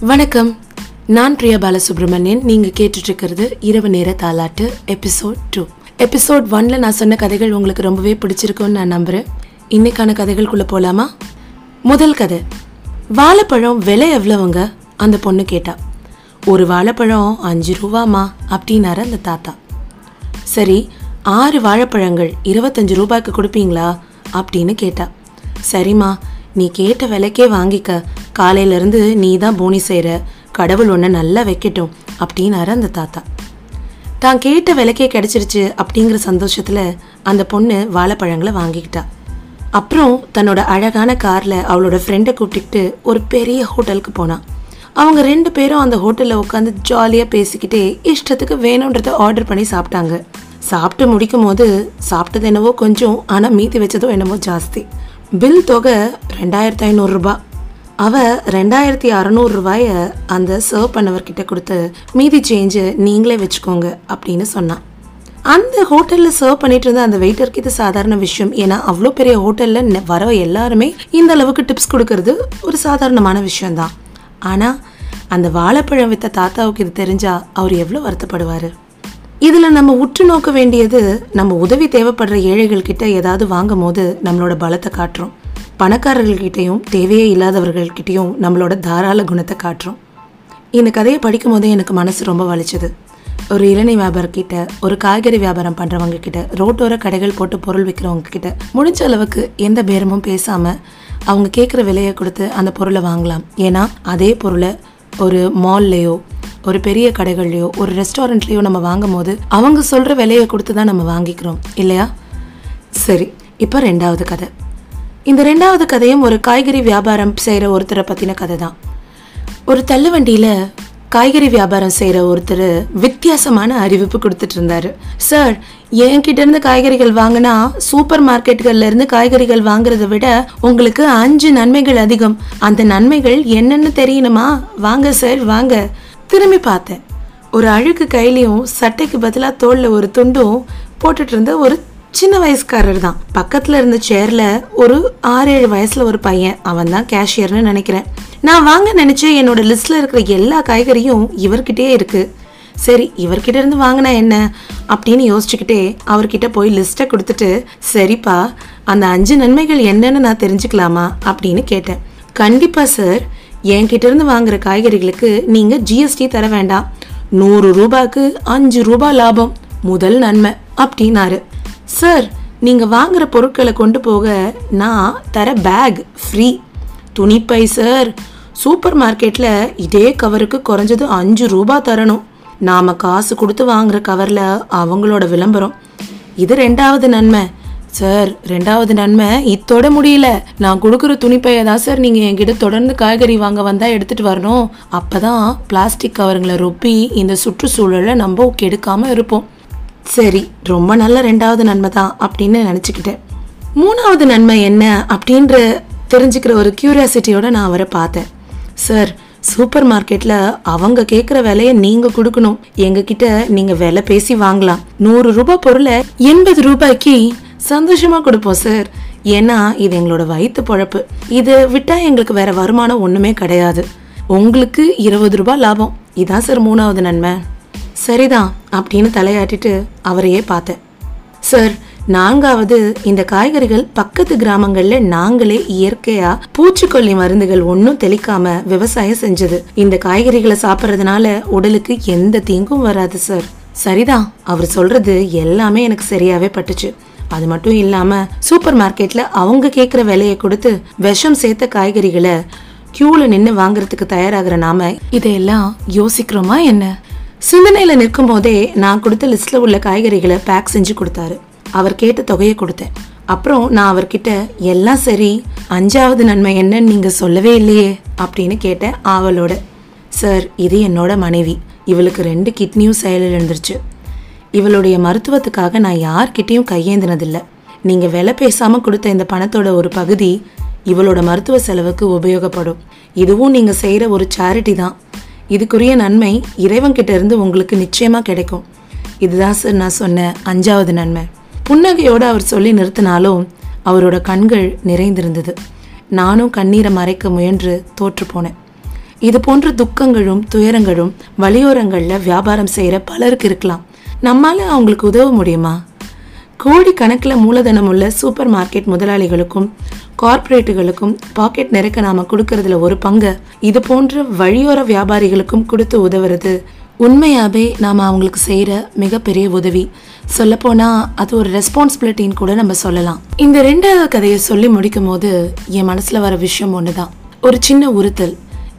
வணக்கம். நான் பிரியா பாலசுப்ரமணியன். நீங்கள் கேட்டுட்ருக்கிறது இரவு நேர தாலாட்டு எபிசோட் டூ எபிசோட் ஒன்ல நான் சொன்ன கதைகள் உங்களுக்கு ரொம்பவே பிடிச்சிருக்கும்னு நான் நம்புகிறேன் இன்னைக்கான கதைகளுக்குள்ளே போகலாமா முதல் கதை. வாழைப்பழம் விலை எவ்வளவுங்க? அந்த பொண்ணு கேட்டா. ஒரு வாழைப்பழம் அஞ்சு ரூபாமா அப்படின்னாரு அந்த தாத்தா. சரி ஆறு வாழைப்பழங்கள் இருபத்தஞ்சு ரூபாய்க்கு கொடுப்பீங்களா? அப்படின்னு கேட்டா. சரிம்மா நீ கேட்ட விலைக்கே வாங்கிக்க. காலையிலேருந்து நீ தான் போனி செய்கிற கடவுள் ஒன்று நல்லா வைக்கட்டும் அப்படின்னாரு அந்த தாத்தா. தான் கேட்ட விலைக்கே கிடச்சிருச்சு அப்படிங்கிற சந்தோஷத்தில் அந்த பொண்ணு வாழைப்பழங்களை வாங்கிக்கிட்டா. அப்புறம் தன்னோட அழகான காரில் அவளோட ஃப்ரெண்டை கூப்பிட்டுக்கிட்டு ஒரு பெரிய ஹோட்டலுக்கு போனான் அவங்க ரெண்டு பேரும் அந்த ஹோட்டலில் உட்காந்து ஜாலியாக பேசிக்கிட்டே இஷ்டத்துக்கு வேணுன்றதை ஆர்டர் பண்ணி சாப்பிட்டாங்க. சாப்பிட்டு முடிக்கும் போது சாப்பிட்டது என்னவோ கொஞ்சம் ஆனால் மீதி வச்சதோ என்னவோ ஜாஸ்தி. பில் தொகை ரெண்டாயிரத்து ஐநூறுரூபா அவள் ரெண்டாயிரத்தி அறநூறுரூவாய அந்த சர்வ் பண்ணவர்கிட்ட கொடுத்து மீதி சேஞ்சு நீங்களே வச்சுக்கோங்க அப்படின்னு சொன்னான் அந்த ஹோட்டலில் சர்வ் பண்ணிட்டு இருந்த அந்த வெயிட்டருக்கு இது சாதாரண விஷயம். ஏன்னா அவ்வளோ பெரிய ஹோட்டலில் வர எல்லாருமே இந்த அளவுக்கு டிப்ஸ் கொடுக்கறது ஒரு சாதாரணமான விஷயம்தான். ஆனால் அந்த வாழைப்பழம் வித்த தாத்தாவுக்கு இது தெரிஞ்சா அவர் எவ்வளோ வருத்தப்படுவார். இதில் நம்ம உற்று நோக்க வேண்டியது நம்ம உதவி தேவைப்படுற ஏழைகள்கிட்ட ஏதாவது வாங்கும் போது நம்மளோட பலத்தை காட்டுறோம். பணக்காரர்கள்கிட்டையும் தேவையே இல்லாதவர்கள்கிட்டையும் நம்மளோட தாராள குணத்தை காட்டுறோம். இந்த கதையை படிக்கும் போதே எனக்கு மனசு ரொம்ப வலிச்சது. ஒரு இளநீ வியாபாரக்கிட்ட ஒரு காய்கறி வியாபாரம் பண்ணுறவங்க கிட்ட ரோட்டோர கடைகள் போட்டு பொருள் விற்கிறவங்க கிட்ட முடிஞ்ச அளவுக்கு எந்த பேரமும் பேசாமல் அவங்க கேட்குற விலையை கொடுத்து அந்த பொருளை வாங்கலாம். ஏன்னா அதே பொருளை ஒரு மால்லையோ ஒரு பெரிய கடைகள்லையோ ஒரு ரெஸ்டாரண்ட்லேயோ நம்ம வாங்கும் போது அவங்க சொல்கிற விலையை கொடுத்து தான் நம்ம வாங்கிக்கிறோம். இல்லையா? சரி இப்போ ரெண்டாவது கதை. இந்த ரெண்டாவது கதையும் ஒரு காய்கறி வியாபாரம் செய்கிற ஒருத்தரை பற்றின கதை தான் ஒரு தள்ளுவண்டியில் காய்கறி வியாபாரம் செய்கிற ஒருத்தர் வித்தியாசமான அறிவிப்பு கொடுத்துட்டு இருந்தார் சார் என்கிட்ட இருந்து காய்கறிகள் வாங்கினா சூப்பர் மார்க்கெட்டுகள்லேருந்து காய்கறிகள் வாங்குறதை விட உங்களுக்கு அஞ்சு நன்மைகள் அதிகம். அந்த நன்மைகள் என்னென்னு தெரியணுமா? வாங்க சார் வாங்க. திரும்பி பார்த்தேன். ஒரு அழுக்கு கையிலையும் சட்டைக்கு பதிலாக தோளில் ஒரு துண்டும் போட்டுட்டு இருந்த ஒரு சின்ன வயசுக்காரர் தான். பக்கத்தில் இருந்த சேர்ல ஒரு ஆறு ஏழு வயசுல ஒரு பையன். அவன் தான் கேஷியர்னு நினைக்கிறேன். நான் வாங்க நினைச்ச என்னோட லிஸ்ட்ல இருக்கிற எல்லா காய்கறியும் இவர்கிட்டயே இருக்கு. சரி இவர்கிட்ட இருந்து வாங்கினா என்ன? அப்படின்னு யோசிச்சுக்கிட்டே அவர்கிட்ட போய் லிஸ்ட்டை கொடுத்துட்டு சரிப்பா அந்த அஞ்சு நன்மைகள் என்னன்னு நான் தெரிஞ்சுக்கலாமா? அப்படின்னு கேட்டேன். கண்டிப்பா சார் என்கிட்ட இருந்து வாங்குற காய்கறிகளுக்கு நீங்க ஜிஎஸ்டி தர வேண்டாம். நூறு ரூபாய்க்கு அஞ்சு ரூபாய் லாபம். முதல் நன்மை அப்படின்னாரு. சார் நீங்கள் வாங்குற பொருட்களை கொண்டு போக நான் தர பேக் ஃப்ரீ துணிப்பை சார் சூப்பர் மார்க்கெட்டில் இதே கவருக்கு குறைஞ்சது அஞ்சு ரூபா தரணும். நாம் காசு கொடுத்து வாங்குற கவரில் அவங்களோட விளம்பரம். இது ரெண்டாவது நன்மை. சார் ரெண்டாவது நன்மை இத்தோட முடியல. நான் கொடுக்குற துணிப்பையை தான் சார் நீங்கள் என்கிட்ட தொடர்ந்து காய்கறி வாங்க வந்தால் எடுத்துகிட்டு வரணும். அப்போ தான் பிளாஸ்டிக் கவருங்களை ரொப்பி இந்த சுற்றுச்சூழலை நம்ம கெடுக்காமல் இருப்போம். சரி ரொம்ப நல்ல ரெண்டாவது நன்மை தான் அப்படின்னு நினச்சிக்கிட்டேன். மூணாவது நன்மை என்ன அப்படின்ற தெரிஞ்சுக்கிற ஒரு கியூரியாசிட்டியோட நான் அவரை பார்த்தேன். சார் சூப்பர் மார்க்கெட்டில் அவங்க கேட்குற விலையை நீங்கள் கொடுக்கணும். எங்ககிட்ட நீங்கள் விலை பேசி வாங்கலாம். நூறு ரூபாய் பொருளை எண்பது ரூபாய்க்கு சந்தோஷமாக கொடுப்போம் சார் ஏன்னா இது எங்களோட வயிற்று பொழப்பு. இது விட்டால் எங்களுக்கு வேற வருமானம் ஒன்றுமே கிடையாது. உங்களுக்கு இருபது ரூபாய் லாபம். இதான் சார் மூணாவது நன்மை. சரிதான் அப்படின்னு தலையாட்டிட்டு அவரையே பார்த்தேன். சார் நாங்காவது இந்த காய்கறிகள் பக்கத்து கிராமங்கள்ல நாங்களே இயற்கையா பூச்சிக்கொல்லி மருந்துகள் ஒன்றும் தெளிக்காம விவசாயம் செஞ்சது. இந்த காய்கறிகளை சாப்பிட்றதுனால உடலுக்கு எந்த தீங்கும் வராது சார். சரிதான் அவர் சொல்றது எல்லாமே எனக்கு சரியாவே பட்டுச்சு. அது மட்டும் இல்லாம சூப்பர் மார்க்கெட்ல அவங்க கேட்குற விலையை கொடுத்து விஷம் சேர்த்த காய்கறிகளை கியூல நின்று வாங்குறதுக்கு தயாராகிற நாம இதையெல்லாம் யோசிக்கிறோமா என்ன? சிந்தனையில் நிற்கும் போதே நான் கொடுத்த லிஸ்ட்ல உள்ள காய்கறிகளை பேக் செஞ்சு கொடுத்தாரு. அவர் கேட்ட தொகையை கொடுத்தேன். அப்புறம் நான் அவர்கிட்ட எல்லாம் சரி அஞ்சாவது நன்மை என்னன்னு நீங்க சொல்லவே இல்லையே அப்படின்னு கேட்டேன் ஆவலோட. சார் இது என்னோட மனைவி. இவளுக்கு ரெண்டு கிட்னியும் செயலில் இருந்துருச்சு. இவளுடைய மருத்துவத்துக்காக நான் யார்கிட்டயும் கையேந்தினதில்லை. நீங்கள் விலை பேசாமல் கொடுத்த இந்த பணத்தோட ஒரு பகுதி இவளோட மருத்துவ செலவுக்கு உபயோகப்படும். இதுவும் நீங்கள் செய்கிற ஒரு சேரிட்டி தான். இதுக்குரிய நன்மை இறைவன்கிட்ட இருந்து உங்களுக்கு நிச்சயமா கிடைக்கும். இதுதான் சார் நான் சொன்ன அஞ்சாவது நன்மை. புன்னகையோடு அவர் சொல்லி நிறுத்தினாலும் அவரோட கண்கள் நிறைந்திருந்தது. நானும் கண்ணீரை மறைக்க முயன்று தோற்று போனேன். இது போன்ற துக்கங்களும் துயரங்களும் வழியோரங்களில் வியாபாரம் செய்கிற பலருக்கு இருக்கலாம். நம்மால அவங்களுக்கு உதவ முடியுமா? கோடி கணக்கில் மூலதனம் உள்ள சூப்பர் மார்க்கெட் முதலாளிகளுக்கும் கார்ப்பரேட்டுகளுக்கும் பாக்கெட் நிறைக்க நாம கொடுக்கறதுல ஒரு பங்கு. இது போன்ற வழியோர வியாபாரிகளுக்கும் கொடுத்து உதவுறது உண்மையாகவே நாம் அவங்களுக்கு செய்கிற மிகப்பெரிய உதவி. சொல்லப்போனால் அது ஒரு ரெஸ்பான்சிபிலிட்டின்னு கூட நம்ம சொல்லலாம். இந்த ரெண்டாவது கதையை சொல்லி முடிக்கும் போது என் மனசில் வர விஷயம் ஒன்று தான் ஒரு சின்ன உறுத்தல்.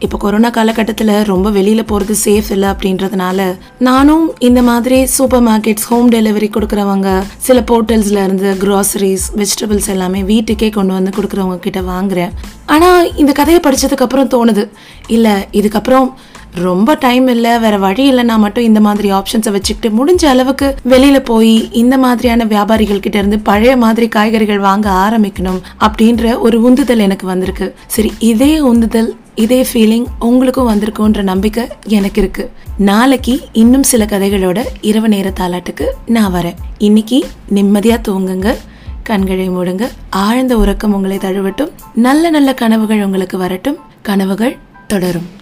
இப்போ கொரோனா காலகட்டத்தில் ரொம்ப வெளியில் போகிறது சேஃப் இல்லை அப்படின்றதுனால நானும் இந்த மாதிரி சூப்பர் மார்க்கெட்ஸ் ஹோம் டெலிவரி கொடுக்குறவங்க சில போர்ட்டல்ஸில் இருந்து க்ராசரிஸ் வெஜிடபிள்ஸ் எல்லாமே வீட்டுக்கே கொண்டு வந்து கொடுக்குறவங்க கிட்ட வாங்குறேன். ஆனால் இந்த கதையை படித்ததுக்கப்புறம் தோணுது. இல்லை இதுக்கப்புறம் ரொம்ப டைம் இல்லை வேற வழி இல்லைன்னா மட்டும் இந்த மாதிரி ஆப்ஷன்ஸை வச்சுக்கிட்டு முடிஞ்ச அளவுக்கு வெளியில போய் இந்த மாதிரியான வியாபாரிகள் கிட்ட இருந்து பழைய மாதிரி காய்கறிகள் வாங்க ஆரம்பிக்கணும் அப்படின்ற ஒரு உந்துதல் எனக்கு வந்திருக்கு. சரி இதே உந்துதல் இதே ஃபீலிங் உங்களுக்கும் வந்திருக்குன்ற நம்பிக்கை எனக்கு இருக்கு. நாளைக்கு இன்னும் சில கதைகளோட இரவு நேர தாலாட்டுக்கு நான் வரேன். இன்னைக்கு நிம்மதியா தூங்குங்க கண்களை மூடுங்க ஆழ்ந்த உறக்கம் உங்களை தழுவட்டும் நல்ல நல்ல கனவுகள் உங்களுக்கு வரட்டும் கனவுகள் தொடரும்.